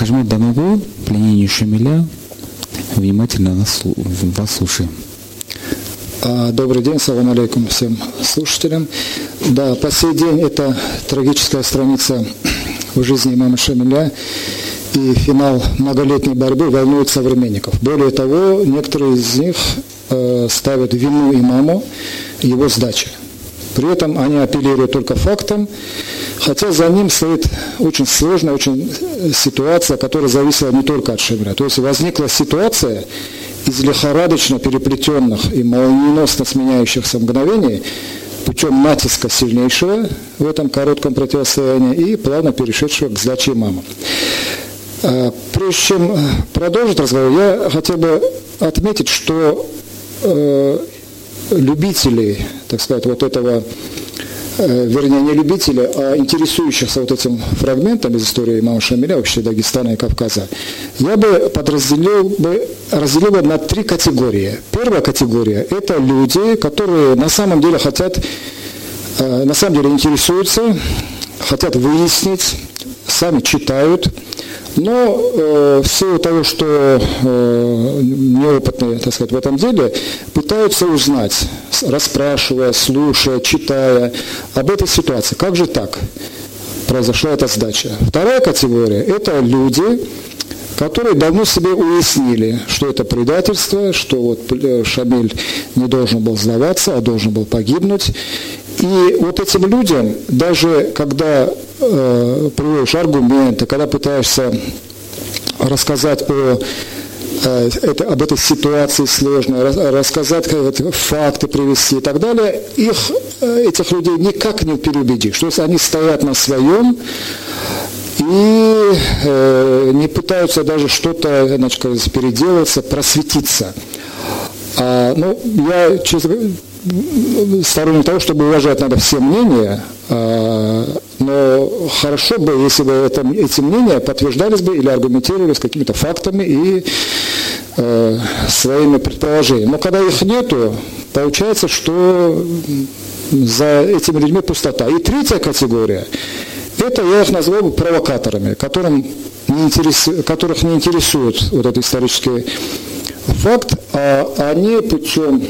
Хажмет Дамагу, пленение Шамиля, внимательно нас, вас слушаем. А, добрый день, салам алейкум всем слушателям. Да, по сей день это трагическая страница в жизни имама Шамиля и финал многолетней борьбы волнует современников. Более того, некоторые из них э, ставят вину имаму его сдачи. При этом они апеллируют только фактом, хотя за ним стоит очень сложная очень ситуация, которая зависела не только от Шемля. То есть возникла ситуация из лихорадочно переплетенных и молниеносно сменяющихся мгновений путем натиска сильнейшего в этом коротком противостоянии и плавно перешедшего к сдаче имама. Прежде чем продолжить разговор, я хотел бы отметить, что э, любителей, так сказать, вот этого, э, вернее, не любителей, а интересующихся вот этим фрагментом из истории имама Шамиля, вообще Дагестана и Кавказа, я бы подразделил бы, разделил бы на три категории. Первая категория – это люди, которые на самом деле хотят, э, на самом деле интересуются, хотят выяснить, сами читают, но э, в силу того, что э, неопытные, так сказать, в этом деле, пытаются узнать, расспрашивая, слушая, читая об этой ситуации. Как же так произошла эта сдача? Вторая категория – это люди, которые давно себе уяснили, что это предательство, что вот э, Шамиль не должен был сдаваться, а должен был погибнуть. И вот этим людям, даже когда э, приводишь аргументы, когда пытаешься рассказать о э, это, об этой ситуации сложной, рассказать как, факты привести и так далее, их, э, этих людей никак не переубедишь. То есть они стоят на своем и э, не пытаются даже что-то значит, переделаться, просветиться. А, ну, я, честно сторонник того, чтобы уважать надо все мнения, а, но хорошо бы, если бы это, эти мнения подтверждались бы или аргументировались какими-то фактами и э, своими предположениями. Но когда их нету, получается, что за этими людьми пустота. И третья категория, это я их назвал бы провокаторами, которым не интерес, которых не интересует вот этот исторический факт, а они путем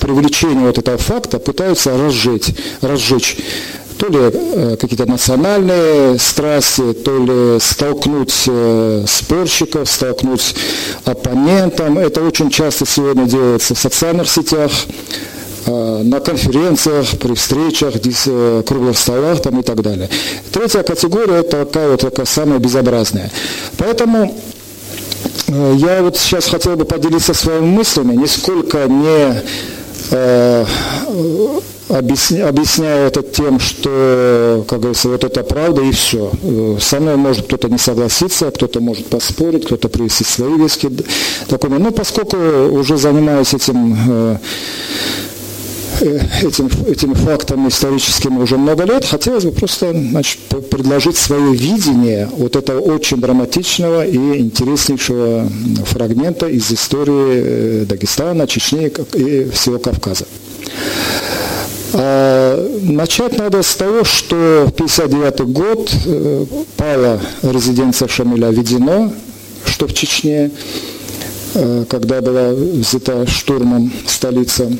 привлечения вот этого факта пытаются разжечь, разжечь то ли э, какие-то национальные страсти, то ли столкнуть э, спорщиков, столкнуть оппонентом. Это очень часто сегодня делается в социальных сетях, э, на конференциях, при встречах, круглых столах там, и так далее. Третья категория – это такая вот такая самая безобразная. Поэтому я вот сейчас хотел бы поделиться своими мыслями, нисколько не объясняю это тем, что, как говорится, вот это правда и все. Э, со мной может кто-то не согласиться, кто-то может поспорить, кто-то привести свои веские документы. Но поскольку уже занимаюсь этим э, этим, этими фактами историческими уже много лет, хотелось бы просто значит, предложить свое видение вот этого очень драматичного и интереснейшего фрагмента из истории Дагестана, Чечни и всего Кавказа. А, начать надо с того, что в 1959 год э, пала резиденция Шамиля Ведено, что в Чечне, э, когда была взята штурмом столица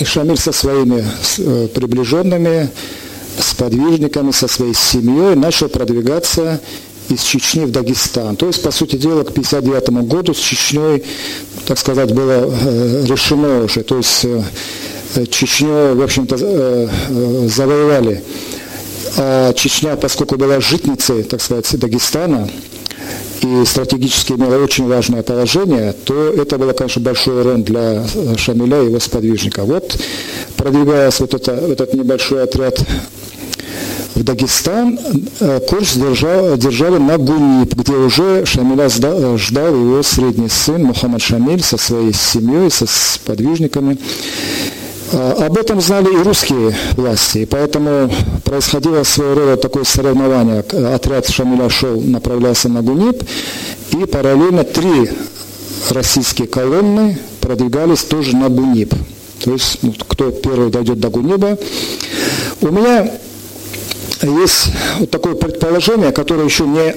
и Шамиль со своими э, приближенными, с подвижниками, со своей семьей начал продвигаться из Чечни в Дагестан. То есть, по сути дела, к 1959 году с Чечней, так сказать, было э, решено уже. То есть э, Чечню, в общем-то, завоевали. А Чечня, поскольку была житницей, так сказать, Дагестана, и стратегически имела очень важное положение, то это было, конечно, большой урон для Шамиля и его сподвижника. Вот, продвигаясь вот это, этот небольшой отряд в Дагестан, э, курс держал, держали на Гунип, где уже Шамиля ждал, ждал его средний сын Мухаммад Шамиль со своей семьей, со сподвижниками. А, об этом знали и русские власти, и поэтому происходило своего рода такое соревнование. Отряд Шамиля шел, направлялся на Гунип, и параллельно три российские колонны продвигались тоже на Гунип. То есть, ну, кто первый дойдет до Гуниба. У меня есть вот такое предположение, которое еще не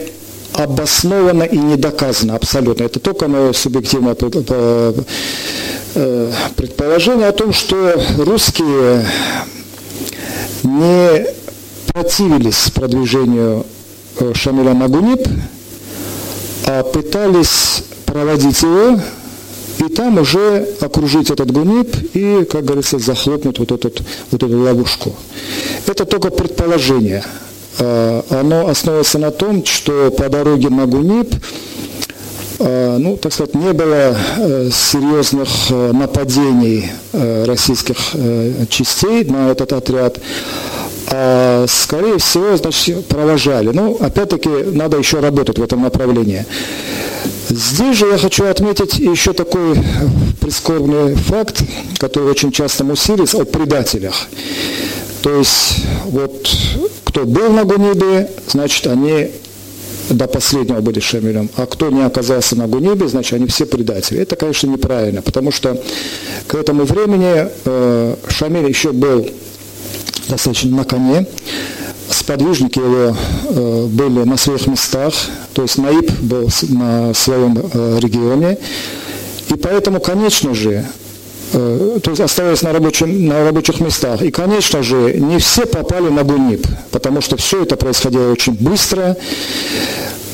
обосновано и не доказано абсолютно. Это только мое субъективное э, предположение о том, что русские не противились продвижению э, Шамиля Нагунип, а пытались проводить его и там уже окружить этот гунип и, как говорится, захлопнуть вот, этот, вот эту ловушку. Это только предположение. А, оно основывается на том, что по дороге на гунип а, ну, так сказать, не было э, серьезных э, нападений э, российских частей на этот отряд. А, скорее всего, значит, провожали. Ну, опять-таки, надо еще работать в этом направлении. Здесь же я хочу отметить еще такой прискорбный факт, который очень часто муссируется о предателях. То есть, вот, кто был на Гунибе, значит, они до последнего были Шамилем, а кто не оказался на Гунибе, значит, они все предатели. Это, конечно, неправильно, потому что к этому времени э, Шамиль еще был достаточно на коне, сподвижники его э, были на своих местах, то есть Наиб был на своем э, регионе, и поэтому, конечно же, то есть оставаясь на, рабочем, на рабочих местах. И, конечно же, не все попали на Гунип, потому что все это происходило очень быстро,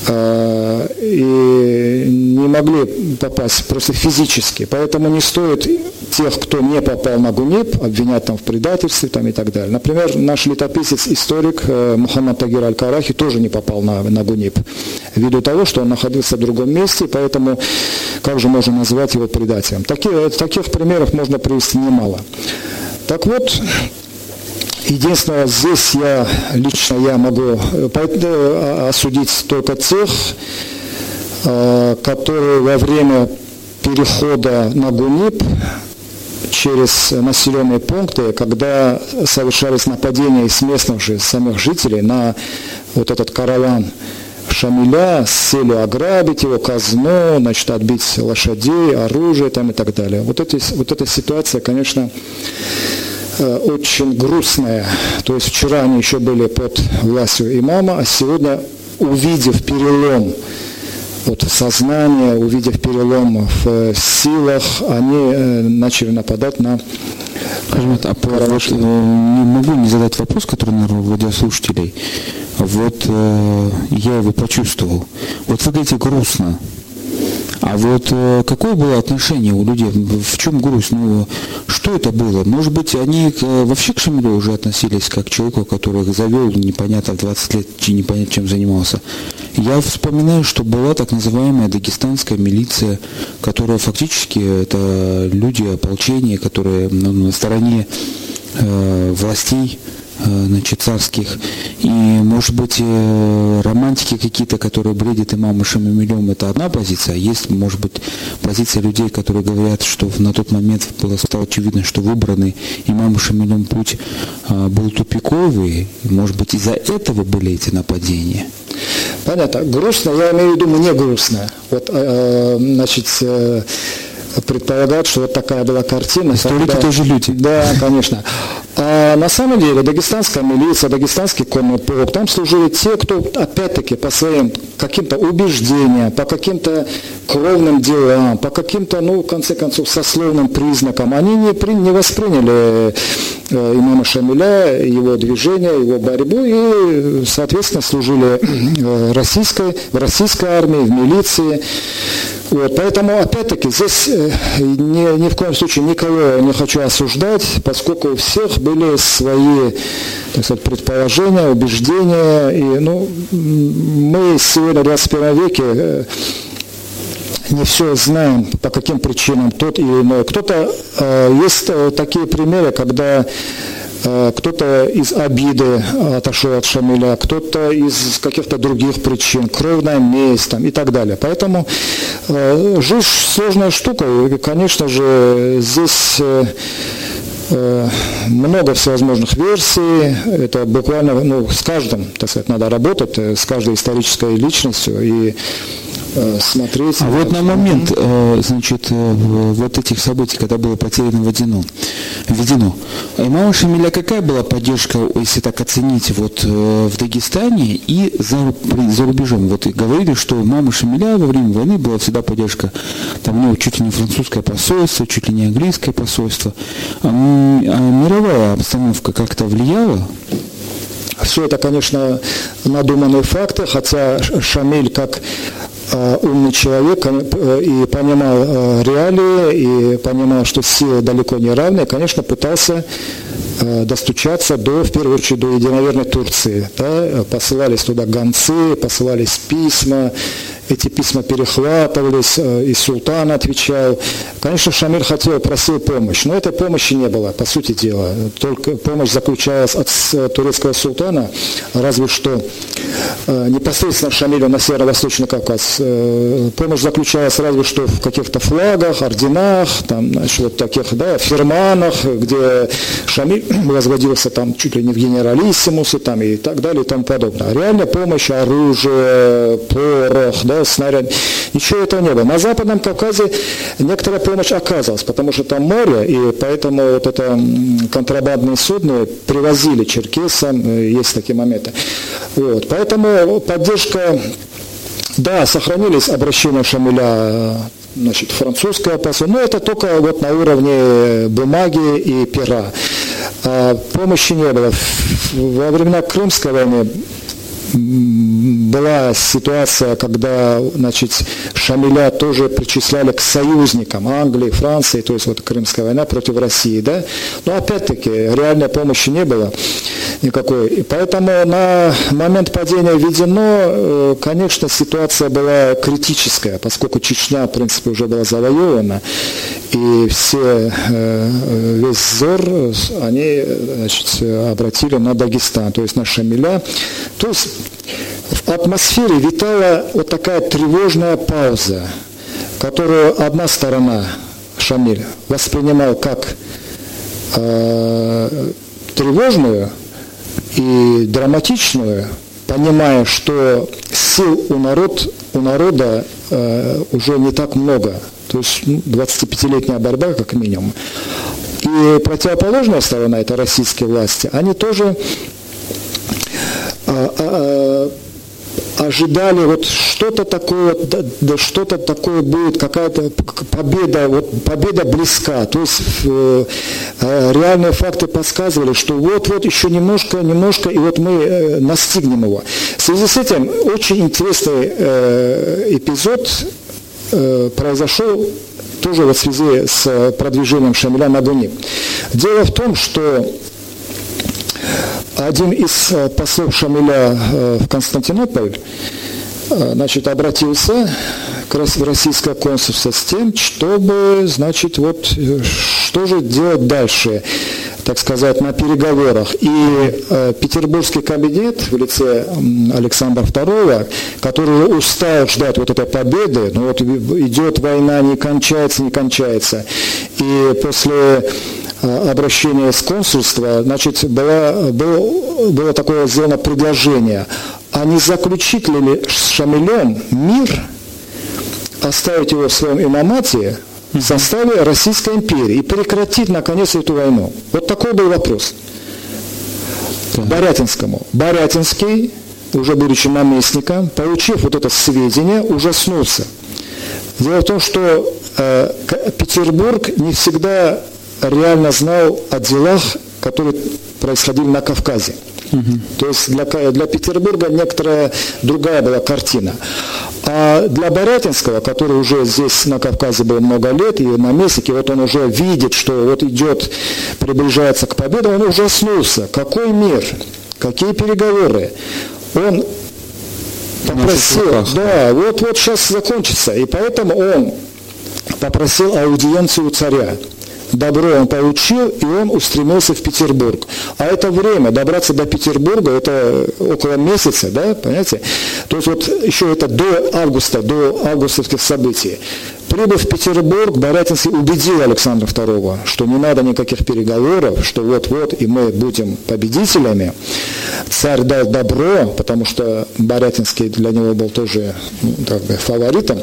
и не могли попасть просто физически. Поэтому не стоит тех, кто не попал на ГУНИП, обвинять там в предательстве там, и так далее. Например, наш летописец, историк э, Мухаммад Тагир Аль-Карахи тоже не попал на, на ГУНИП, ввиду того, что он находился в другом месте, поэтому как же можно назвать его предателем. Таких, таких примеров можно привести немало. Так вот, Единственное, здесь я лично я могу э, э, осудить только тех, Э, которые во время перехода на Гунип через населенные пункты, когда совершались нападения из местных же самих жителей на вот этот караван Шамиля с целью ограбить его казну, значит, отбить лошадей, оружие там и так далее. Вот, эти, вот эта ситуация, конечно, очень грустная. То есть вчера они еще были под властью имама, а сегодня, увидев перелом вот сознание, увидев перелом в э, силах, они э, начали нападать на Скажем, а по, э, не могу не задать вопрос, который, наверное, у радиослушателей. Вот э, я его почувствовал. Вот вы говорите грустно. А вот э, какое было отношение у людей? В чем грусть? Ну, что это было? Может быть, они э, вообще к Шамилю уже относились как к человеку, который их завел непонятно в 20 лет, непонятно чем занимался. Я вспоминаю, что была так называемая дагестанская милиция, которая фактически это люди ополчения, которые ну, на стороне э, властей значит, царских. И, может быть, э, романтики какие-то, которые бредят имаму Шамамилем, это одна позиция, а есть, может быть, позиция людей, которые говорят, что на тот момент было стало очевидно, что выбранный имаму Шамилем путь э, был тупиковый, может быть, из-за этого были эти нападения. Понятно. Грустно, я имею в виду мне грустно. Вот, значит, предполагать, что вот такая была картина. Историки когда... тоже люди. Да, конечно. А на самом деле дагестанская милиция, дагестанский конный полк, там служили те, кто, опять-таки, по своим каким-то убеждениям, по каким-то кровным делам, по каким-то, ну, в конце концов, сословным признакам, они не, при, не восприняли э, имама Шамиля, его движение, его борьбу и, соответственно, служили э, российской, в российской армии, в милиции. Вот, поэтому, опять-таки, здесь э, ни, ни в коем случае никого не хочу осуждать, поскольку у всех были свои так сказать, предположения, убеждения. И, ну, мы сегодня в 21 веке э, не все знаем, по каким причинам тот или иной. Кто-то, э, есть такие примеры, когда кто-то из обиды отошел от Шамиля, кто-то из каких-то других причин, кровная месть там, и так далее. Поэтому э, жизнь сложная штука, и, конечно же, здесь э, э, много всевозможных версий, это буквально, ну, с каждым, так сказать, надо работать, э, с каждой исторической личностью, и э, смотреть. А вот на момент, э, значит, э, вот этих событий, когда было потеряно введено, введено, имама Шамиля какая была поддержка, если так оценить, вот в Дагестане и за, за рубежом? Вот и говорили, что мама Шамиля во время войны была всегда поддержка, там, ну, чуть ли не французское посольство, чуть ли не английское посольство. А, а мировая обстановка как-то влияла? Все это, конечно, надуманные факты, хотя Шамиль как э, умный человек э, и понимал э, реалии, и понимал, что все далеко не равны, конечно, пытался достучаться до, в первую очередь, до единоверной Турции. Да? Посылались туда гонцы, посылались письма, эти письма перехватывались, э, и султан отвечал. Конечно, Шамиль хотел, просил помощь, но этой помощи не было, по сути дела. Только помощь заключалась от турецкого султана, разве что э, непосредственно Шамилю на северо-восточный Кавказ. Э, помощь заключалась разве что в каких-то флагах, орденах, там, значит, вот таких, да, фирманах, где Шамиль возводился там чуть ли не в генералиссимусы, там и так далее и тому подобное. Реальная помощь, оружие, порох, да, снаряд. Ничего этого не было. На Западном Кавказе некоторая помощь оказывалась, потому что там море, и поэтому вот это контрабандные судны привозили черкесам, э, есть такие моменты. Вот. Поэтому поддержка да, сохранились обращения Шамиля э, значит, французское посольство, но это только вот на уровне бумаги и пера. А помощи не было. Во времена Крымской войны была ситуация, когда значит, Шамиля тоже причисляли к союзникам Англии, Франции, то есть вот Крымская война против России. Да? Но опять-таки реальной помощи не было никакой. И поэтому на момент падения введено, э, конечно, ситуация была критическая, поскольку Чечня, в принципе, уже была завоевана, и все, э, весь взор они значит, обратили на Дагестан, то есть на Шамиля. То есть в атмосфере витала вот такая тревожная пауза, которую одна сторона, Шамиль, воспринимал как э, тревожную и драматичную, понимая, что сил у, народ, у народа э, уже не так много, то есть 25-летняя борьба как минимум. И противоположная сторона, это российские власти, они тоже а, а, ожидали вот что-то такое, да, да что-то такое будет, какая-то победа, вот победа близка. То есть э, э, реальные факты подсказывали, что вот-вот еще немножко, немножко, и вот мы э, настигнем его. В связи с этим очень интересный э, эпизод э, произошел тоже в связи с продвижением Шамиля на. Дело в том, что один из э, послов Шамиля э, в Константинополь э, значит, обратился в российское консульство с тем, чтобы, значит, вот, что же делать дальше, так сказать, на переговорах. И э, петербургский кабинет в лице Александра II, который устал ждать вот этой победы, ну вот идет война, не кончается, не кончается. И после обращение с консульства, значит, было, было, было такое сделано предложение, а не заключить ли с Шамилем мир, оставить его в своем имамате в составе Российской империи и прекратить, наконец, эту войну? Вот такой был вопрос. Борятинскому. Борятинский, уже будучи наместником, получив вот это сведение, ужаснулся. Дело в том, что э, Петербург не всегда реально знал о делах, которые происходили на Кавказе. Угу. То есть для, для Петербурга некоторая другая была картина. А для Борятинского, который уже здесь на Кавказе был много лет, и на Месике, вот он уже видит, что вот идет, приближается к победе, он ужаснулся. Какой мир? Какие переговоры? Он попросил, да, вот-вот сейчас закончится. И поэтому он попросил аудиенцию царя добро он получил, и он устремился в Петербург. А это время, добраться до Петербурга, это около месяца, да, понимаете? То есть вот еще это до августа, до августовских событий. Прибыв в Петербург, Борятинский убедил Александра II, что не надо никаких переговоров, что вот-вот и мы будем победителями. Царь дал добро, потому что Борятинский для него был тоже ну, как бы, фаворитом.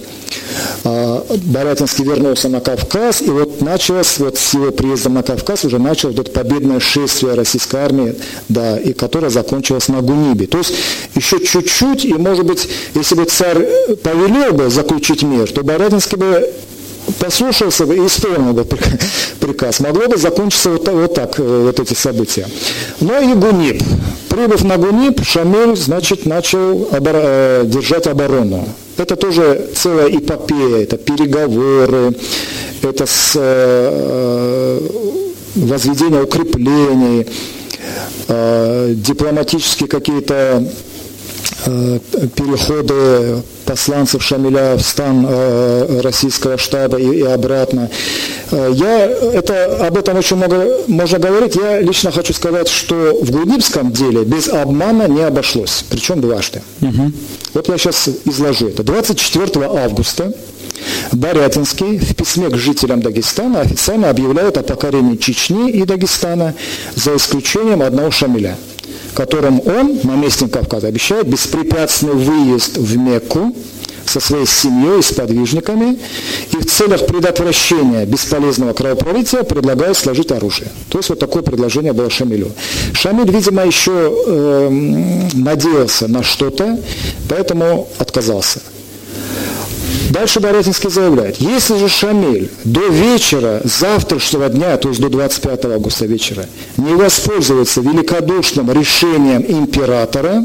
А, Борятинский вернулся на Кавказ, и вот началось, вот с его приездом на Кавказ уже началось вот победное шествие российской армии, да, и которое закончилось на Гунибе. То есть еще чуть-чуть, и может быть, если бы царь повелел бы заключить мир, то Борятинский бы послушался бы и исполнил бы приказ. Могло бы закончиться вот, вот так, э, вот эти события. Но и Гуниб. Прибыв на Гуниб, Шамиль, значит, начал обор- э, держать оборону. Это тоже целая эпопея, это переговоры, это с, э, возведение укреплений, э, дипломатические какие-то э, переходы посланцев Шамиля в стан э, российского штаба и, и обратно. Э, я, это, об этом очень много можно говорить. Я лично хочу сказать, что в Гудибском деле без обмана не обошлось, причем дважды. Угу. Вот я сейчас изложу это. 24 августа Борятинский в письме к жителям Дагестана официально объявляет о покорении Чечни и Дагестана за исключением одного Шамиля – которым он, наместник Кавказа, обещает беспрепятственный выезд в Мекку со своей семьей и сподвижниками, и в целях предотвращения бесполезного кровопролития предлагает сложить оружие. То есть вот такое предложение было Шамилю. Шамиль, видимо, еще э, надеялся на что-то, поэтому отказался. Дальше Борятинский заявляет, если же Шамиль до вечера завтрашнего дня, то есть до 25 августа вечера, не воспользуется великодушным решением императора,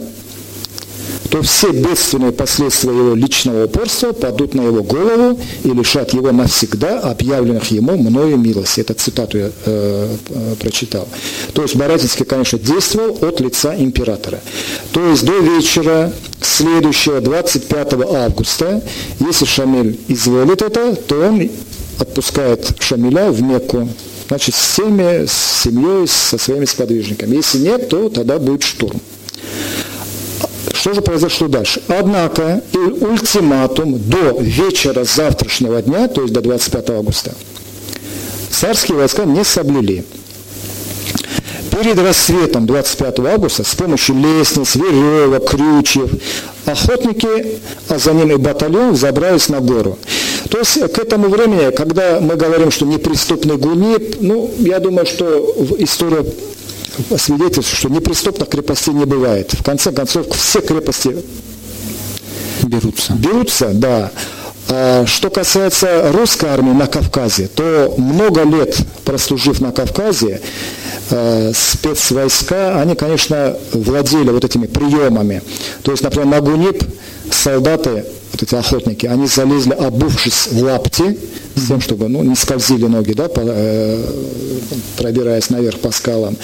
то все бедственные последствия его личного упорства падут на его голову и лишат его навсегда объявленных ему мною милости. Это цитату я э, э, прочитал. То есть Борятинский, конечно, действовал от лица императора. То есть до вечера следующего 25 августа, если Шамиль изволит это, то он отпускает Шамиля в Мекку, значит, с всеми, с семьей, со своими сподвижниками. Если нет, то тогда будет штурм. Что же произошло дальше? Однако и ультиматум до вечера завтрашнего дня, то есть до 25 августа, царские войска не соблюли. Перед рассветом 25 августа с помощью лестниц, веревок, крючев охотники, а за ними батальон забрались на гору. То есть к этому времени, когда мы говорим, что неприступный гунип, ну, я думаю, что история свидетельствует, что неприступных крепостей не бывает. В конце концов, все крепости берутся. Берутся, да. А что касается русской армии на Кавказе, то много лет прослужив на Кавказе, э, спецвойска, они, конечно, владели вот этими приемами. То есть, например, на Гунип солдаты, вот эти охотники, они залезли, обувшись в лапти, с тем, чтобы ну, не скользили ноги, да, по, э, пробираясь наверх по скалам,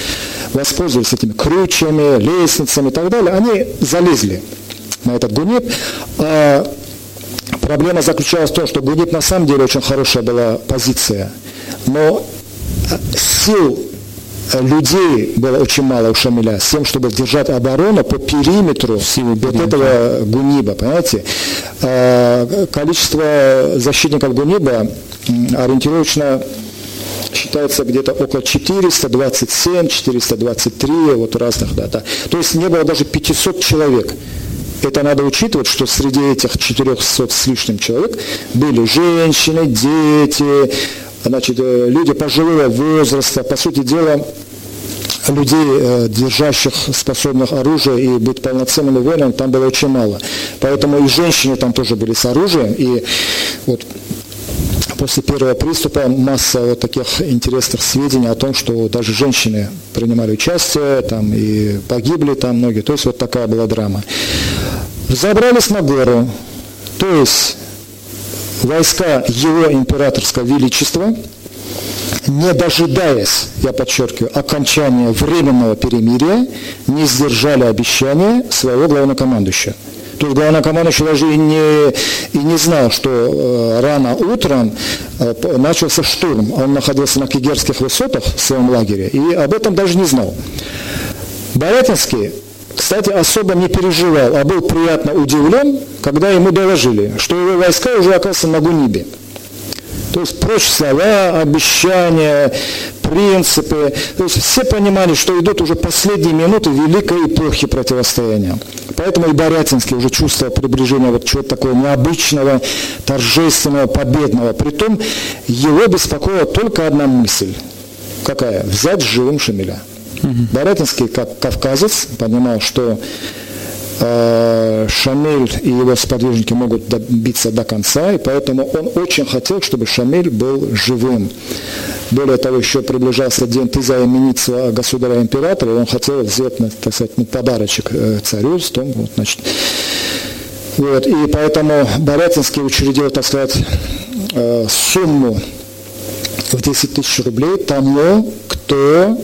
воспользовались этими крючьями, лестницами и так далее, они залезли на этот гунит. А проблема заключалась в том, что гунит на самом деле очень хорошая была позиция, но сил людей было очень мало у Шамиля с тем, чтобы держать оборону по периметру вот этого Гуниба, понимаете? А, количество защитников Гуниба ориентировочно считается где-то около 427, 423, вот разных дата. То есть не было даже 500 человек. Это надо учитывать, что среди этих 400 с лишним человек были женщины, дети, значит, э, люди пожилого возраста, по сути дела, людей, э, держащих способных оружие и быть полноценными воинами, там было очень мало. Поэтому и женщины там тоже были с оружием. И вот после первого приступа масса вот таких интересных сведений о том, что даже женщины принимали участие там, и погибли там многие. То есть вот такая была драма. Забрались на гору, то есть войска его императорского величества, не дожидаясь, я подчеркиваю, окончания временного перемирия, не сдержали обещания своего главнокомандующего. То есть главнокомандующий даже и не, и не знал, что э, рано утром э, начался штурм. Он находился на Кигерских высотах в своем лагере и об этом даже не знал. Борятинский кстати, особо не переживал, а был приятно удивлен, когда ему доложили, что его войска уже оказываются на Гунибе. То есть прочь слова, обещания, принципы. То есть все понимали, что идут уже последние минуты великой эпохи противостояния. Поэтому и Борятинский уже чувствовал приближение вот чего-то такого необычного, торжественного, победного. Притом его беспокоила только одна мысль. Какая? Взять живым Шамиля. Угу. Борятинский, как кавказец, понимал, что э, Шамиль и его сподвижники могут добиться до конца, и поэтому он очень хотел, чтобы Шамиль был живым. Более того, еще приближался день Тиза имениться государя-императора, и он хотел взять, так сказать, ну, подарочек э, царю, с том, вот, значит, вот, и поэтому Борятинский учредил, так сказать, э, сумму в 10 тысяч рублей тому, кто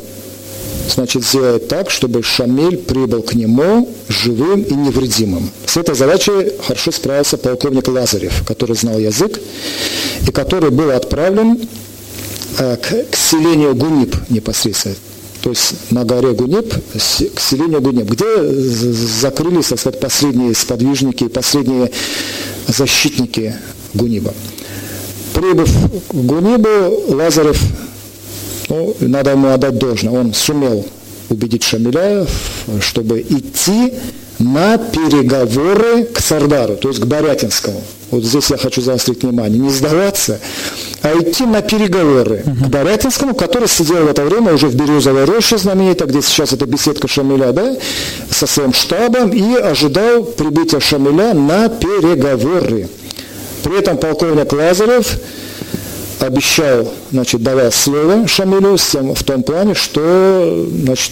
значит, сделать так, чтобы Шамиль прибыл к нему живым и невредимым. С этой задачей хорошо справился полковник Лазарев, который знал язык и который был отправлен э, к, к селению Гунип непосредственно, то есть на горе Гунип, к селению Гунип, где закрылись, так сказать, последние сподвижники, последние защитники Гуниба. Прибыв к Гунибу, Лазарев надо ему отдать должное. Он сумел убедить Шамиляев, чтобы идти на переговоры к Сардару, то есть к Борятинскому. Вот здесь я хочу заострить внимание. Не сдаваться, а идти на переговоры к Борятинскому, который сидел в это время уже в Березовой роще знаменитой, где сейчас это беседка Шамиля, да, со своим штабом, и ожидал прибытия Шамиля на переговоры. При этом полковник Лазарев обещал, значит, давал слово Шамилю в том плане, что, значит,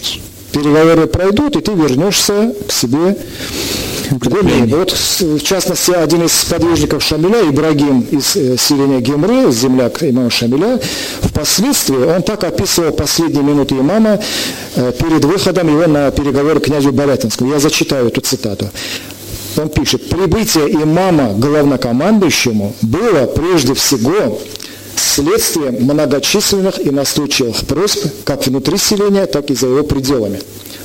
переговоры пройдут, и ты вернешься к себе. Вот, в частности, один из подвижников Шамиля, Ибрагим из э, селения Гемры, земляк имама Шамиля, впоследствии он так описывал последние минуты имама э, перед выходом его на переговоры к князю Борятинскому. Я зачитаю эту цитату. Он пишет, прибытие имама главнокомандующему было прежде всего следствие многочисленных и настойчивых просьб как внутри селения, так и за его пределами,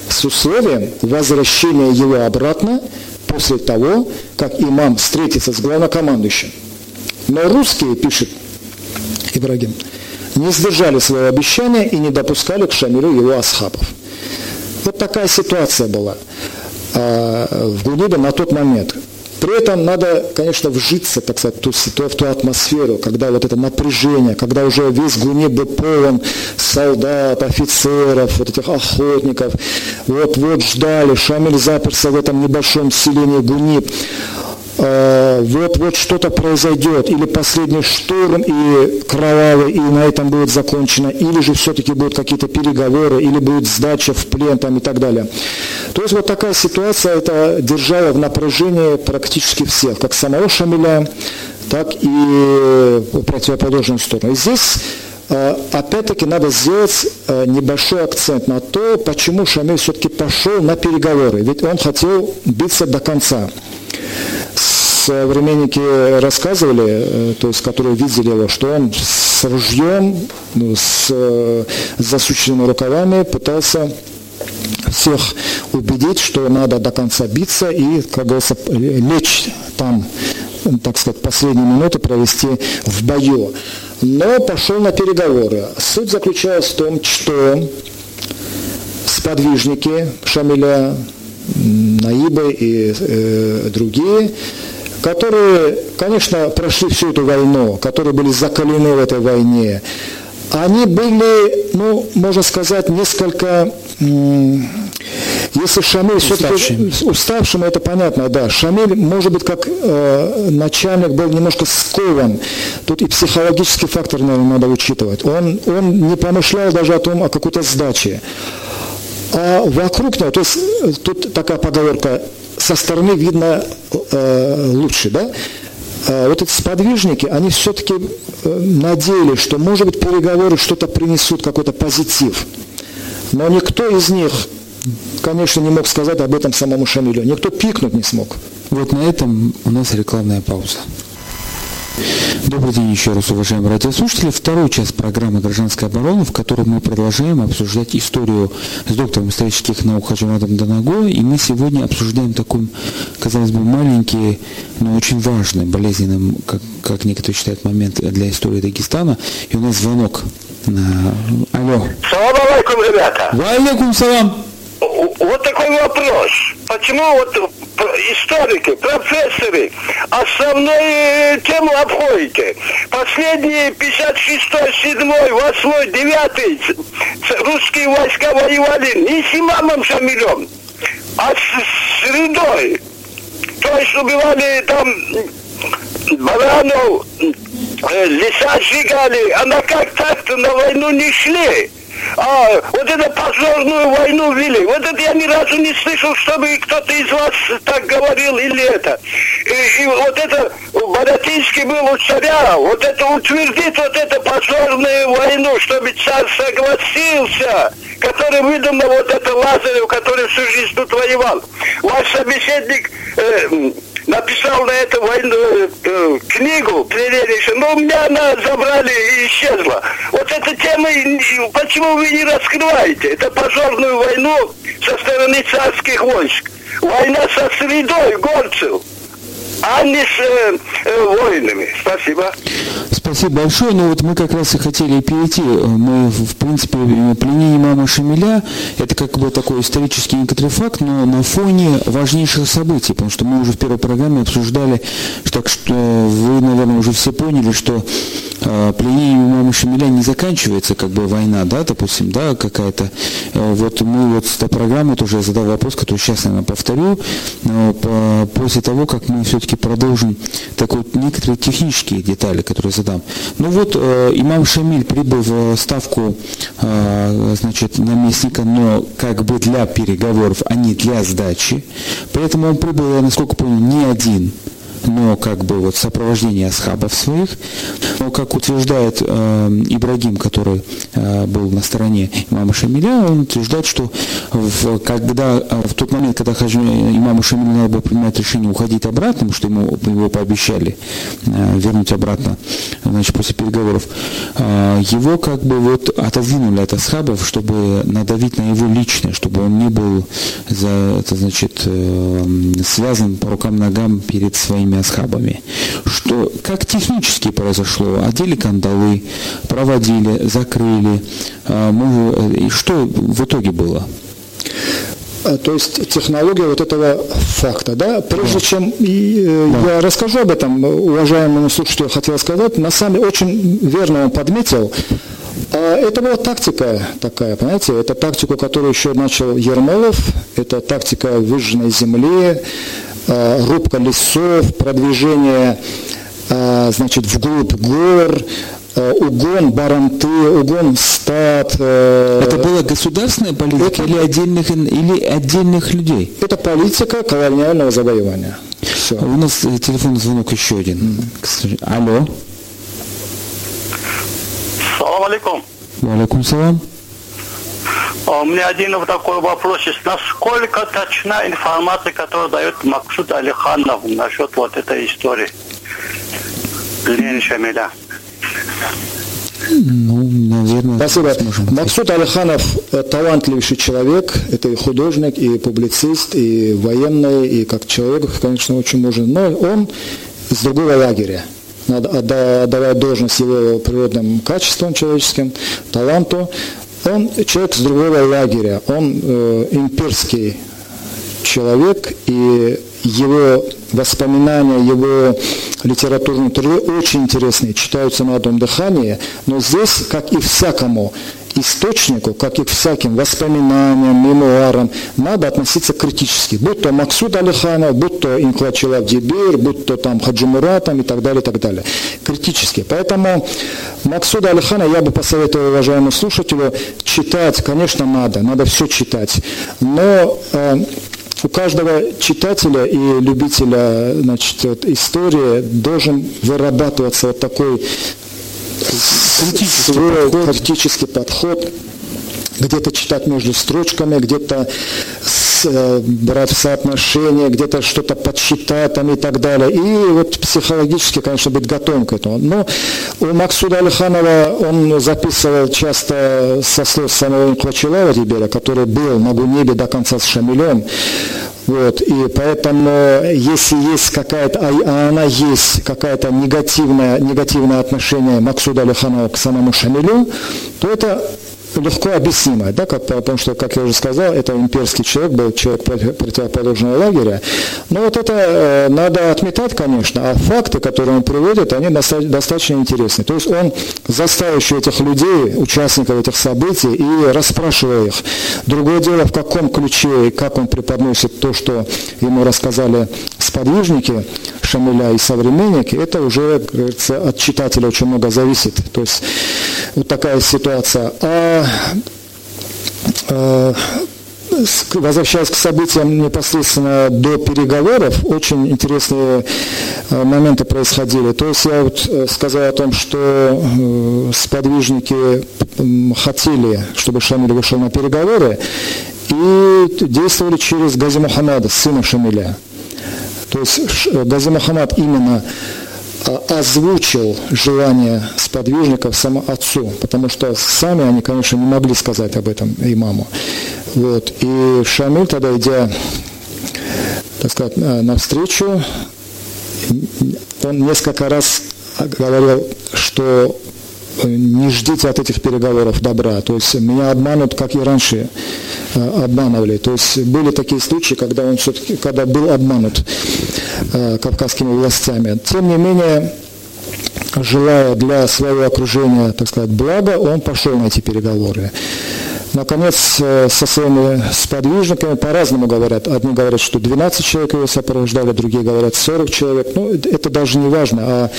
с условием возвращения его обратно после того, как имам встретится с главнокомандующим. Но русские, пишет Ибрагим, не сдержали своего обещания и не допускали к Шамилю его асхабов. Вот такая ситуация была а, в Гудибе на тот момент. При этом надо, конечно, вжиться, так сказать, в ту, в ту атмосферу, когда вот это напряжение, когда уже весь Гуниб был полон солдат, офицеров, вот этих охотников. Вот-вот ждали, Шамиль заперся в этом небольшом селении Гуниб вот-вот э, что-то произойдет, или последний штурм и кровавый, и на этом будет закончено, или же все-таки будут какие-то переговоры, или будет сдача в плен там, и так далее. То есть вот такая ситуация, это держала в напряжении практически всех, как самого Шамиля, так и противоположную сторону. И здесь э, опять-таки надо сделать э, небольшой акцент на то, почему Шамиль все-таки пошел на переговоры. Ведь он хотел биться до конца современники рассказывали, э, то есть которые видели его, что он с ружьем, ну, с, э, засученными рукавами пытался всех убедить, что надо до конца биться и, как говорится, лечь там, так сказать, последние минуты провести в бою. Но пошел на переговоры. Суть заключалась в том, что сподвижники Шамиля, Наибы и э, другие которые, конечно, прошли всю эту войну, которые были закалены в этой войне, они были, ну, можно сказать, несколько, если Шамиль все-таки уставшим, это понятно, да. Шамиль, может быть, как э, начальник был немножко скован. Тут и психологический фактор, наверное, надо учитывать. Он, он не помышлял даже о том, о какой-то сдаче. А вокруг него, то есть э, тут такая поговорка, со стороны видно э, лучше, да? А вот эти сподвижники, они все-таки э, надеялись, что, может быть, переговоры что-то принесут, какой-то позитив. Но никто из них, конечно, не мог сказать об этом самому Шамилю. Никто пикнуть не смог. Вот на этом у нас рекламная пауза. Добрый день еще раз, уважаемые радиослушатели. Второй час программы «Гражданская оборона», в которой мы продолжаем обсуждать историю с доктором исторических наук Хаджиматом Данаго. И мы сегодня обсуждаем такой, казалось бы, маленький, но очень важный, болезненный, как, как некоторые считают, момент для истории Дагестана. И у нас звонок. Алло. Салам алейкум, ребята. Валейкум салам. Вот такой вопрос. Почему вот историки, профессоры основную тему обходите? Последние 56 7 8 9 русские войска воевали не с имамом Шамилем, а с средой. То есть убивали там баранов, э, леса сжигали, а на как так-то на войну не шли. А, вот это позорную войну вели. Вот это я ни разу не слышал, чтобы кто-то из вас так говорил или это. И, и вот это Боротинский был у царя, вот это утвердит вот эту позорную войну, чтобы царь согласился, который выдумал вот это Лазарев, который всю жизнь тут воевал. Ваш собеседник э, написал на эту войну э, книгу приличную, но у меня она забрали и исчезла. Вот эта тема, почему вы не раскрываете? Это пожарную войну со стороны царских войск. Война со средой горцев а не с э, э, воинами. Спасибо. Спасибо большое. Но вот мы как раз и хотели перейти. Мы, в принципе, пленение мамы Шамиля, это как бы такой исторический некоторый факт, но на фоне важнейших событий, потому что мы уже в первой программе обсуждали, так что вы, наверное, уже все поняли, что э, пленение мамы Шамиля не заканчивается, как бы война, да, допустим, да, какая-то. Э, вот мы вот с этой программы тоже я задал вопрос, который сейчас, наверное, повторю, но по, после того, как мы все-таки все-таки продолжим так вот некоторые технические детали, которые задам. Ну вот э, имам Шамиль прибыл в ставку э, значит, наместника, но как бы для переговоров, а не для сдачи. Поэтому он прибыл, я насколько помню, не один но как бы вот сопровождение асхабов своих. Но как утверждает э, Ибрагим, который э, был на стороне имама Шамиля, он утверждает, что в, когда, в тот момент, когда хажи, имаму Шамилю надо было принимать решение уходить обратно, потому что ему его пообещали э, вернуть обратно, значит, после переговоров, э, его как бы вот отодвинули от асхабов, чтобы надавить на его личное, чтобы он не был за, это, значит, э, связан по рукам-ногам перед своими асхабами. Что, как технически произошло? Одели кандалы, проводили, закрыли. А, мы, и что в итоге было? А, то есть технология вот этого факта, да? Прежде да. чем и, да. я расскажу об этом, уважаемому слушателю хотел сказать, на самом деле очень верно он подметил, а это была тактика такая, понимаете, это тактику, которую еще начал Ермолов, это тактика выжженной земли, Э, рубка лесов, продвижение э, значит, вглубь гор, э, угон баранты, угон стад. Это была государственная политика это, или, отдельных, или отдельных людей? Это политика колониального завоевания. Все. У нас телефонный звонок еще один. Mm. Алло. Салам алейкум. Алейкум салам. А у меня один вот такой вопрос есть. Насколько точна информация, которую дает Максуд Алиханов насчет вот этой истории Лени Шамиля? Ну, наверное, Спасибо. Максуд Алиханов э, талантливейший человек, это и художник, и публицист, и военный, и как человек, конечно, очень можно. Но он из другого лагеря. Надо отдавать должность его природным качествам человеческим, таланту. Он человек с другого лагеря, он э, имперский человек, и его воспоминания, его литературные труды очень интересные, читаются на одном дыхании, но здесь, как и всякому источнику, как и к всяким воспоминаниям, мемуарам, надо относиться критически. Будь то Максуд Алиханов, будь то Инклачилав Дибир, будь то там Хаджи Муратам и так далее, и так далее. Критически. Поэтому Максуда Алихана я бы посоветовал уважаемому слушателю читать, конечно, надо, надо все читать. Но э, у каждого читателя и любителя значит, вот, истории должен вырабатываться вот такой критический свой подход. критический подход где-то читать между строчками, где-то брать в соотношение, где-то что-то подсчитать там и так далее. И вот психологически, конечно, быть готовым к этому. Но у Максуда Алиханова он записывал часто со слов самого Инклачилава Рибера, который был на Гунебе до конца с Шамилем. Вот, и поэтому, если есть какая-то, а, а она есть, какая-то негативное, негативное отношение Максуда Алиханова к самому Шамилю, то это легко объяснимое, да, как, потому что, как я уже сказал, это имперский человек, был человек противоположного лагеря. Но вот это э, надо отметать, конечно, а факты, которые он приводит, они достаточно интересны. То есть он заставил еще этих людей, участников этих событий, и расспрашивая их. Другое дело, в каком ключе и как он преподносит то, что ему рассказали сподвижники Шамиля и современники, это уже, говорится, от читателя очень много зависит. То есть вот такая ситуация. А возвращаясь к событиям непосредственно до переговоров, очень интересные э, моменты происходили. То есть я вот э, сказал о том, что сподвижники хотели, чтобы Шамиль вышел на переговоры, и действовали через Гази Мухаммада, сына Шамиля. То есть Гази Мухаммад именно озвучил желание сподвижников само отцу, потому что сами они, конечно, не могли сказать об этом имаму. Вот. И Шамиль тогда, идя, так сказать, навстречу, он несколько раз говорил, что не ждите от этих переговоров добра. То есть меня обманут, как и раньше э, обманывали. То есть были такие случаи, когда он все-таки, когда был обманут э, кавказскими властями. Тем не менее, желая для своего окружения, так сказать, блага, он пошел на эти переговоры. Наконец, э, со своими сподвижниками по-разному говорят. Одни говорят, что 12 человек его сопровождали, другие говорят 40 человек. Ну, это даже не важно. А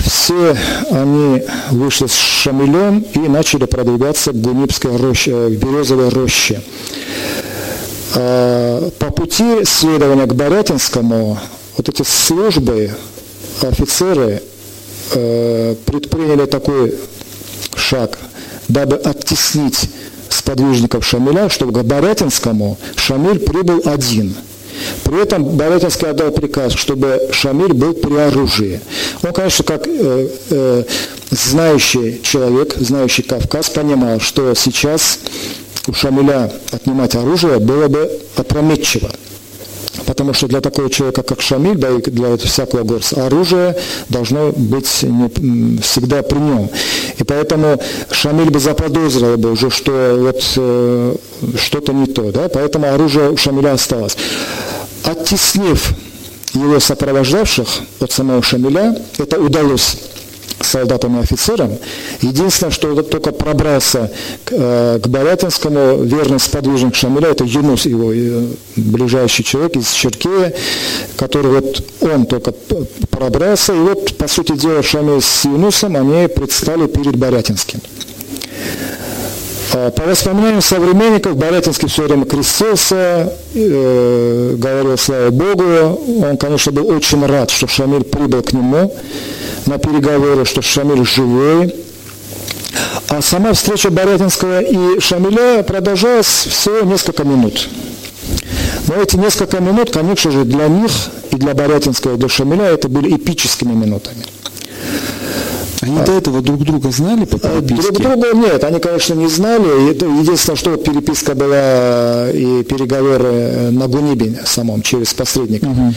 все они вышли с Шамилем и начали продвигаться к Гунибской роще, к Березовой роще. А, по пути следования к Борятинскому вот эти службы, офицеры э, предприняли такой шаг, дабы оттеснить сподвижников Шамиля, чтобы к Борятинскому Шамиль прибыл один. При этом Борятинский отдал приказ, чтобы Шамиль был при оружии. Он, конечно, как э, э, знающий человек, знающий Кавказ, понимал, что сейчас у Шамиля отнимать оружие было бы опрометчиво. Потому что для такого человека, как Шамиль, да и для всякого горца, оружие должно быть не, всегда при нем. И поэтому Шамиль бы заподозрил бы уже, что вот э, что-то не то. Да? Поэтому оружие у Шамиля осталось. Оттеснив его сопровождавших от самого Шамиля, это удалось солдатам и офицерам. Единственное, что только пробрался к, э, к Борятинскому, верный сподвижник Шамиля, это Юнус, его э, ближайший человек из Черкея, который вот он только пробрался, и вот, по сути дела, Шамиль с Юнусом, они предстали перед Борятинским. А, по воспоминаниям современников, Борятинский все время крестился, э, говорил слава Богу. Он, конечно, был очень рад, что Шамиль прибыл к нему на переговоры, что Шамиль живой. А сама встреча Борятинского и Шамиля продолжалась всего несколько минут. Но эти несколько минут, конечно же, для них и для Борятинского, и для Шамиля это были эпическими минутами. Они а, до этого друг друга знали по э, переписке? Друг друга нет, они, конечно, не знали. Единственное, что переписка была и переговоры на Гунибе самом, через посредника. Угу.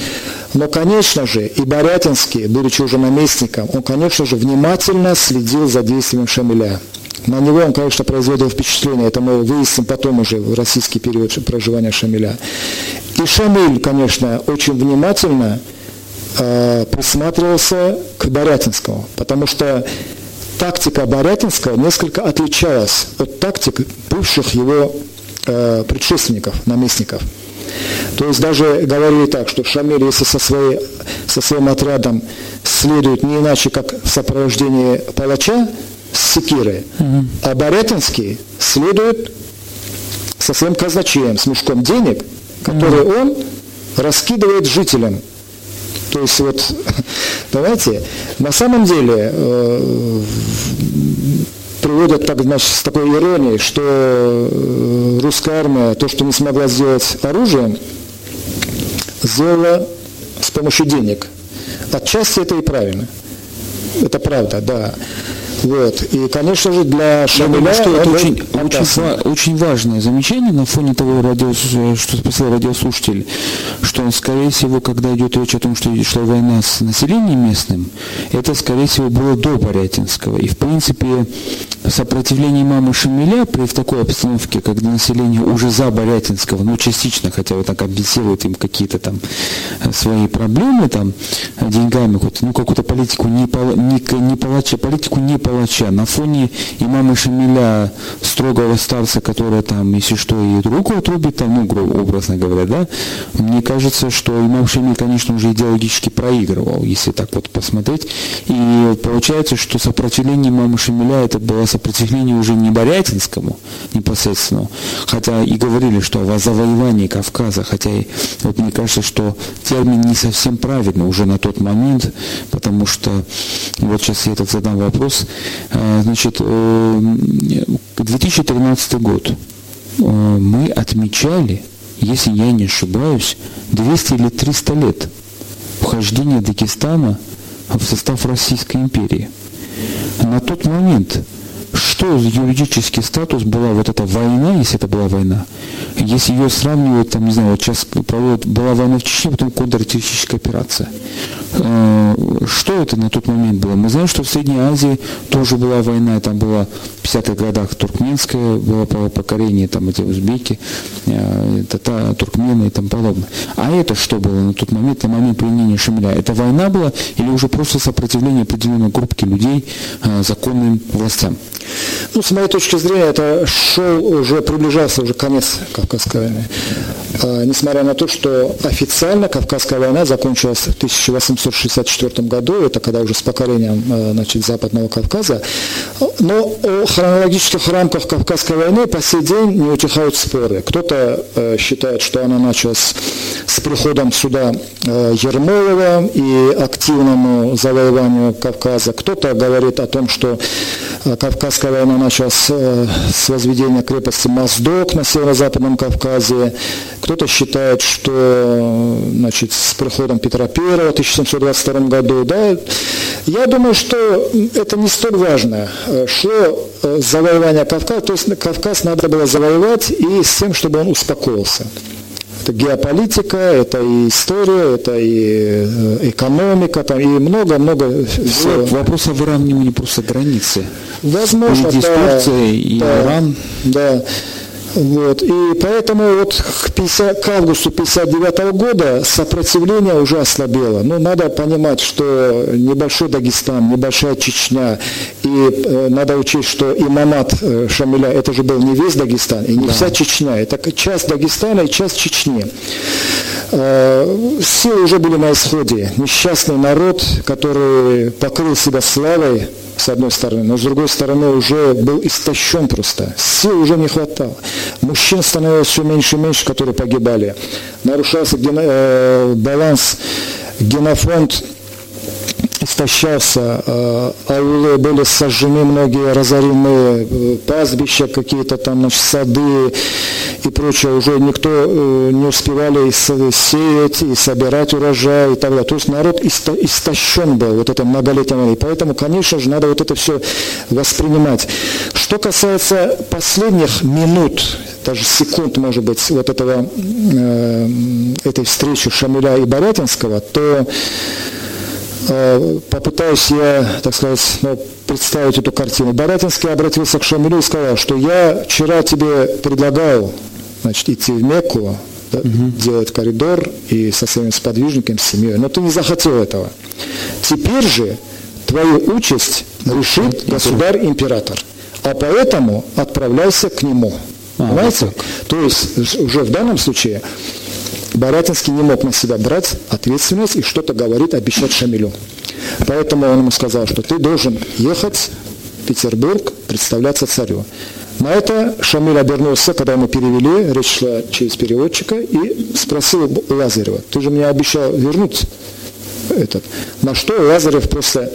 Но, конечно же, и Борятинский, будучи уже наместником, он, конечно же, внимательно следил за действием Шамиля. На него он, конечно, производил впечатление, это мы выясним потом уже в российский период проживания Шамиля. И Шамиль, конечно, очень внимательно э, присматривался к Борятинскому, потому что тактика Борятинского несколько отличалась от тактик бывших его э, предшественников, наместников. То есть даже говорили так, что Шамиль, если со, своей, со своим отрядом следует не иначе, как в сопровождении палача с секирой, mm-hmm. а Борятинский следует со своим казначеем, с мешком денег, который mm-hmm. он раскидывает жителям то есть вот, давайте, на самом деле, э, приводят так, значит, с такой иронией, что э, русская армия то, что не смогла сделать оружием, сделала с помощью денег. Отчасти это и правильно. Это правда, да. Вот. И, конечно же, для Шамиля... Я думаю, что это очень, очень, очень важное замечание на фоне того, что спросил радиослушатель, что, скорее всего, когда идет речь о том, что шла война с населением местным, это, скорее всего, было до Борятинского. И, в принципе, сопротивление мамы Шамиля при в такой обстановке, когда население уже за Борятинского, ну, частично хотя бы так компенсирует им какие-то там свои проблемы там деньгами, ну, какую-то политику не, не, не палача, политику не палача. На фоне имама Шамиля, строгого старца, который там, если что, и руку отрубит, там, ну, образно говоря, да, мне кажется, что имам Шамиль, конечно, уже идеологически проигрывал, если так вот посмотреть. И получается, что сопротивление имама Шамиля это было сопротивление уже не Борятинскому непосредственно, хотя и говорили, что о завоевании Кавказа, хотя и, вот мне кажется, что термин не совсем правильный уже на тот момент, потому что, вот сейчас я этот задам вопрос, значит, 2013 э, год э, мы отмечали, если я не ошибаюсь, 200 или 300 лет вхождения Дагестана в состав Российской империи. На тот момент что юридический статус была вот эта война, если это была война, если ее сравнивают, там, не знаю, вот сейчас проводят, была война в Чечне, потом контртеррористическая операция. Э, что это на тот момент было? Мы знаем, что в Средней Азии тоже была война, там была в 50-х годах туркменское было покорение, там эти узбеки, э, тата, туркмены и тому подобное. А это что было на тот момент, на момент применения Шамиля? Это война была или уже просто сопротивление определенной группки людей э, законным властям? Ну, с моей точки зрения, это шел уже, приближался уже конец Кавказской войны. А, несмотря на то, что официально Кавказская война закончилась в 1864 году, это когда уже с покорением а, значит, Западного Кавказа, но о хронологических рамках Кавказской войны по сей день не утихают споры. Кто-то э, считает, что она началась с приходом сюда Ермолова и активному завоеванию Кавказа. Кто-то говорит о том, что Кавказская война началась с возведения крепости Моздок на северо-западном Кавказе. Кто-то считает, что значит, с приходом Петра I в 1722 году. Да, я думаю, что это не столь важно. Шло завоевание Кавказа, то есть Кавказ надо было завоевать и с тем, чтобы он успокоился. Это геополитика, это и история, это и э, экономика, там, и много-много всего. Вопрос о выравнивании просто границы. Возможно, и да. и да, Иран. Да. Вот. И поэтому вот к, 50, к августу 1959 года сопротивление уже ослабело. Но ну, надо понимать, что небольшой Дагестан, небольшая Чечня, и э, надо учесть, что имамат э, Шамиля, это же был не весь Дагестан, и не да. вся Чечня, это часть Дагестана и часть Чечни. Э, силы уже были на исходе. Несчастный народ, который покрыл себя славой, с одной стороны, но с другой стороны уже был истощен просто. Сил уже не хватало. Мужчин становилось все меньше и меньше, которые погибали. Нарушался ген, э, баланс, генофонд истощался, э, аулы были сожжены, многие разорены, э, пастбища какие-то там, значит, сады и прочее, уже никто э, не успевали сеять и собирать урожай и так далее. То есть народ истощен был вот это многолетнее и поэтому, конечно же, надо вот это все воспринимать. Что касается последних минут, даже секунд, может быть, вот этого, этой встречи Шамиля и Борятинского, то попытаюсь я, так сказать, ну, представить эту картину. Баратинский обратился к Шамилю и сказал, что я вчера тебе предлагал значит, идти в Мекку, угу. делать коридор и со своими сподвижниками, с семьей, но ты не захотел этого. Теперь же твою участь решит государь-император, а поэтому отправляйся к нему. А, Понимаете? Вот То есть уже в данном случае Баратинский не мог на себя брать ответственность и что-то говорит, обещать Шамилю. Поэтому он ему сказал, что ты должен ехать в Петербург, представляться царю. На это Шамиль обернулся, когда мы перевели, речь шла через переводчика, и спросил Лазарева, ты же мне обещал вернуть этот. На что Лазарев просто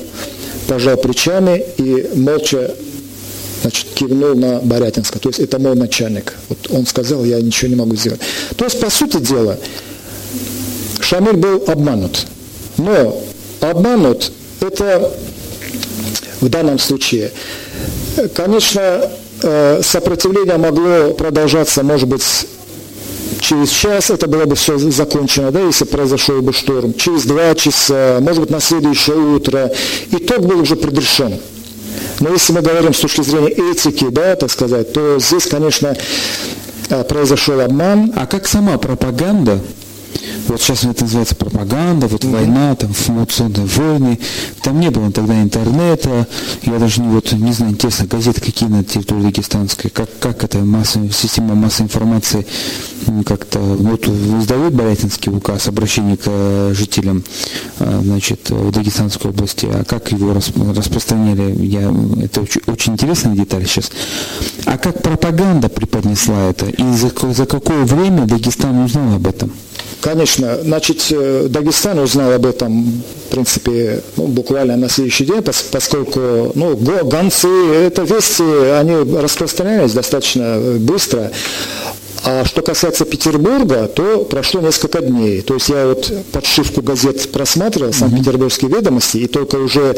пожал плечами и молча значит, кивнул на Борятинска. То есть это мой начальник. Вот он сказал, я ничего не могу сделать. То есть, по сути дела, Шамиль был обманут. Но обманут это в данном случае. Конечно, э, сопротивление могло продолжаться, может быть, через час это было бы все закончено, да, если произошел бы шторм, через два часа, может быть, на следующее утро. Итог был уже предрешен. Но если мы говорим с точки зрения этики, да, так сказать, то здесь, конечно, э, произошел обман. А как сама пропаганда вот сейчас это называется пропаганда, вот mm-hmm. война, там информационные войны. Там не было тогда интернета. Я даже не, вот, не знаю, интересно, газеты какие на территории Дагестанской, как, как эта масса, система массовой информации как-то, вот издают Борятинский указ обращение к э, жителям э, значит, в Дагестанской области, а как его распространяли, я, это очень, очень интересная деталь сейчас. А как пропаганда преподнесла это, и за, за какое время Дагестан узнал об этом? Конечно, значит, э, Дагестан узнал об этом, в принципе, ну, буквально на следующий день, поскольку ну, гонцы, это вести, они распространялись достаточно быстро. А что касается Петербурга, то прошло несколько дней. То есть я вот подшивку газет просматривал, Санкт-Петербургские ведомости, и только уже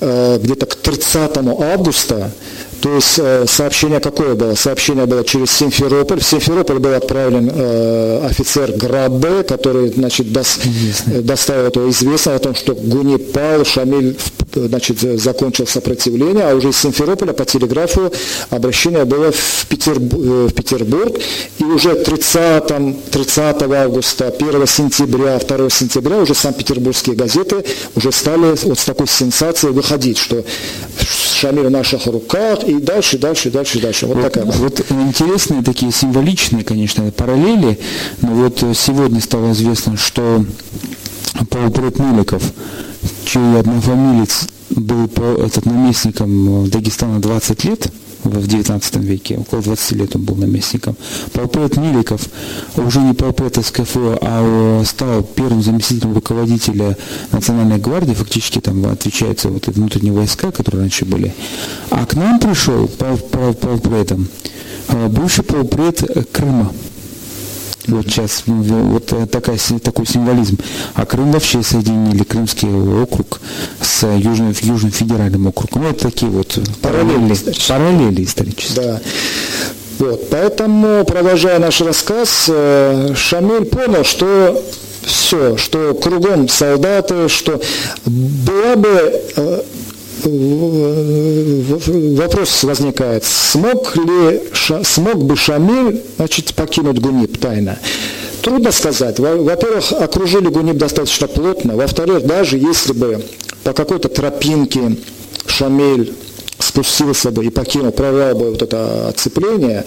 э, где-то к 30 августа то есть э, сообщение какое было? Сообщение было через Симферополь. В Симферополь был отправлен э, офицер Грабе, который значит, дос, э, доставил это известно о том, что Гуни пал, Шамиль значит, закончил сопротивление, а уже из Симферополя по телеграфу обращение было в, Петербург, в Петербург и уже 30, 30 августа, 1 сентября, 2 сентября уже Санкт-Петербургские газеты уже стали вот с такой сенсацией выходить, что Шамиль в наших руках, и дальше, дальше, дальше, дальше. Вот, вот такая. Вот интересные такие символичные, конечно, параллели, но вот сегодня стало известно, что Павел Меликов, чей однофамилец был этот наместником Дагестана 20 лет, в 19 веке, около 20 лет он был наместником. Полпред Миликов уже не полпред СКФО, а стал первым заместителем руководителя Национальной гвардии, фактически там отвечает за вот внутренние войска, которые раньше были. А к нам пришел полпредом э, бывший полпред Крыма. Вот сейчас вот э, такая, такой символизм. А Крым вообще соединили Крымский округ с Южным, Южным федеральным округом. Ну, вот такие вот параллели, параллели исторические. Да. Вот, поэтому, продолжая наш рассказ, э, Шамиль понял, что все, что кругом солдаты, что была бы э, вопрос возникает, смог ли, смог бы Шамиль значит, покинуть Гунип тайно? Трудно сказать. Во-первых, окружили Гунип достаточно плотно. Во-вторых, даже если бы по какой-то тропинке Шамиль спустился бы и покинул, провел бы вот это оцепление,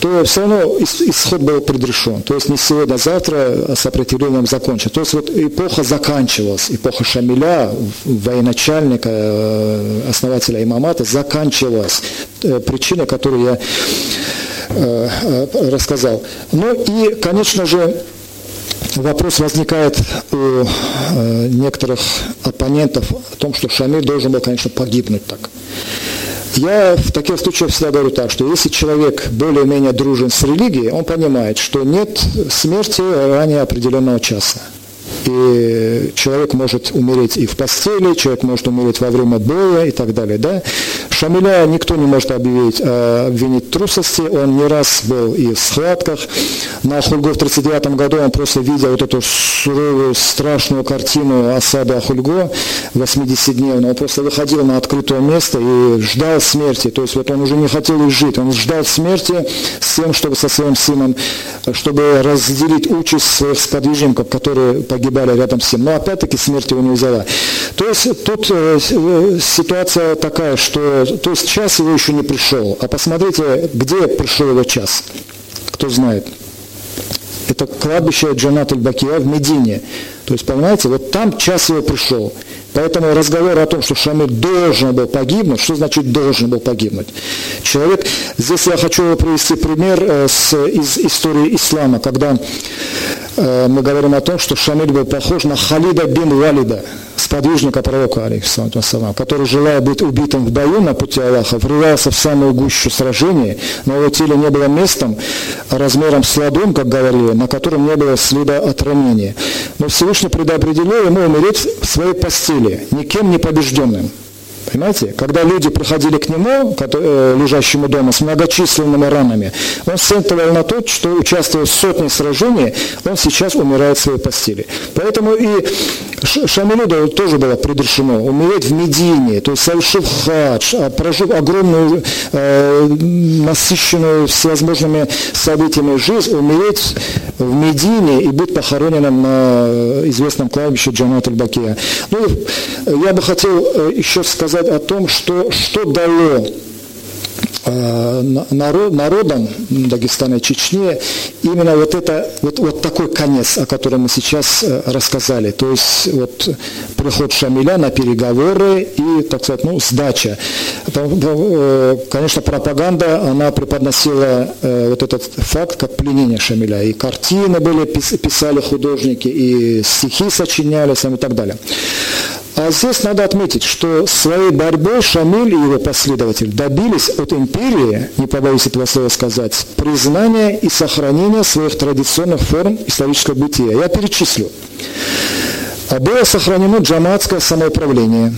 то все равно исход был предрешен. То есть не сегодня, а завтра сопротивлением закончится. То есть вот эпоха заканчивалась, эпоха Шамиля, военачальника, э, основателя имамата, заканчивалась. Э, причина, которую я э, рассказал. Ну и, конечно же, вопрос возникает у некоторых оппонентов о том, что Шамиль должен был, конечно, погибнуть так. Я в таких случаях всегда говорю так, что если человек более-менее дружен с религией, он понимает, что нет смерти ранее определенного часа. И человек может умереть и в постели, человек может умереть во время боя и так далее. Да? Шамиля никто не может объявить, э, обвинить трусости. Он не раз был и в схватках. На Хульго в 1939 году он просто видел вот эту суровую, страшную картину осады Ахульго 80-дневную. Он просто выходил на открытое место и ждал смерти. То есть вот он уже не хотел жить. Он ждал смерти с тем, чтобы со своим сыном, чтобы разделить участь своих сподвижников, которые погибали рядом с ним. Но опять-таки смерти его не взяла. То есть тут э, э, ситуация такая, что то есть час его еще не пришел. А посмотрите, где пришел его час. Кто знает. Это кладбище Джанат аль-Бакия в Медине. То есть, понимаете, вот там час его пришел. Поэтому разговор о том, что Шамиль должен был погибнуть, что значит должен был погибнуть? Человек, здесь я хочу привести пример э, с, из истории ислама, когда э, мы говорим о том, что Шамиль был похож на Халида бин Валида. Сподвижника пророка, алейхиссалам, который, желая быть убитым в бою на пути Аллаха, врывался в самую гущу сражения, на его теле не было местом размером с ладонь, как говорили, на котором не было следа от ранения. Но Всевышний предопределил ему умереть в своей постели, никем не побежденным. Понимаете? Когда люди приходили к нему, э, лежащему дома, с многочисленными ранами, он сетовал на то, что, участвуя в сотне сражений, он сейчас умирает в своей постели. Поэтому и Шамилюда тоже было предрешено умереть в Медине, то есть совершив хадж, а прожив огромную, э, насыщенную всевозможными событиями жизнь, умереть в Медине и быть похороненным на известном кладбище Джанат аль-Бакия. Ну, я бы хотел э, еще сказать о том, что, что дало Э, народ, народам Дагестана и Чечни именно вот это вот, вот такой конец, о котором мы сейчас э, рассказали. То есть вот приход Шамиля на переговоры и, так сказать, ну, сдача. Э, конечно, пропаганда, она преподносила вот этот факт как пленение Шамиля. И картины были, писали художники, и стихи сочинялись и так далее. А здесь надо отметить, что своей борьбой Шамиль и его последователь добились от империи, не побоюсь этого слова сказать, признания и сохранения своих традиционных форм исторического бытия. Я перечислю. Было сохранено джаматское самоуправление.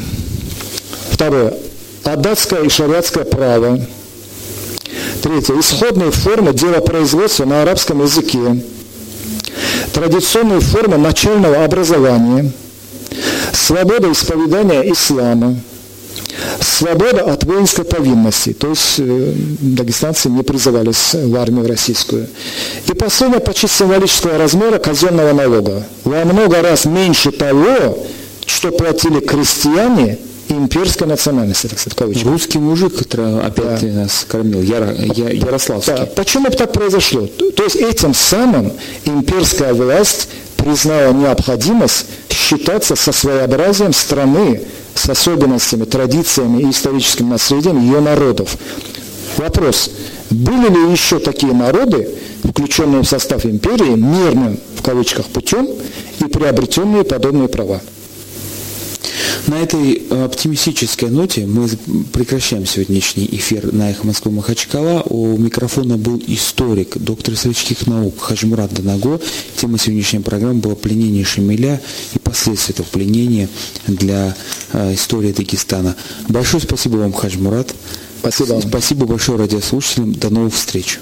Второе. Адатское и шариатское право. Третье. Исходные формы делопроизводства на арабском языке. Традиционные формы начального образования – свобода исповедания ислама, свобода от воинской повинности, то есть э, дагестанцы не призывались в армию российскую. И последнее почти символического размера казенного налога. Во много раз меньше того, что платили крестьяне имперской национальности, так сказать. Русский мужик, который опять да. нас кормил, Яро, Я, Ярославский. Да. Почему так произошло? То есть этим самым имперская власть признала необходимость считаться со своеобразием страны, с особенностями, традициями и историческим наследием ее народов. Вопрос, были ли еще такие народы, включенные в состав империи, мирным, в кавычках, путем и приобретенные подобные права? На этой э, оптимистической ноте мы прекращаем сегодняшний эфир на Эхо Москвы Махачкала. У микрофона был историк, доктор исторических наук Хажмурат Данаго. Тема сегодняшней программы была пленение Шамиля и последствия этого пленения для э, истории Дагестана. Большое спасибо вам, Хаджмурат. Спасибо. Спасибо большое радиослушателям. До новых встреч.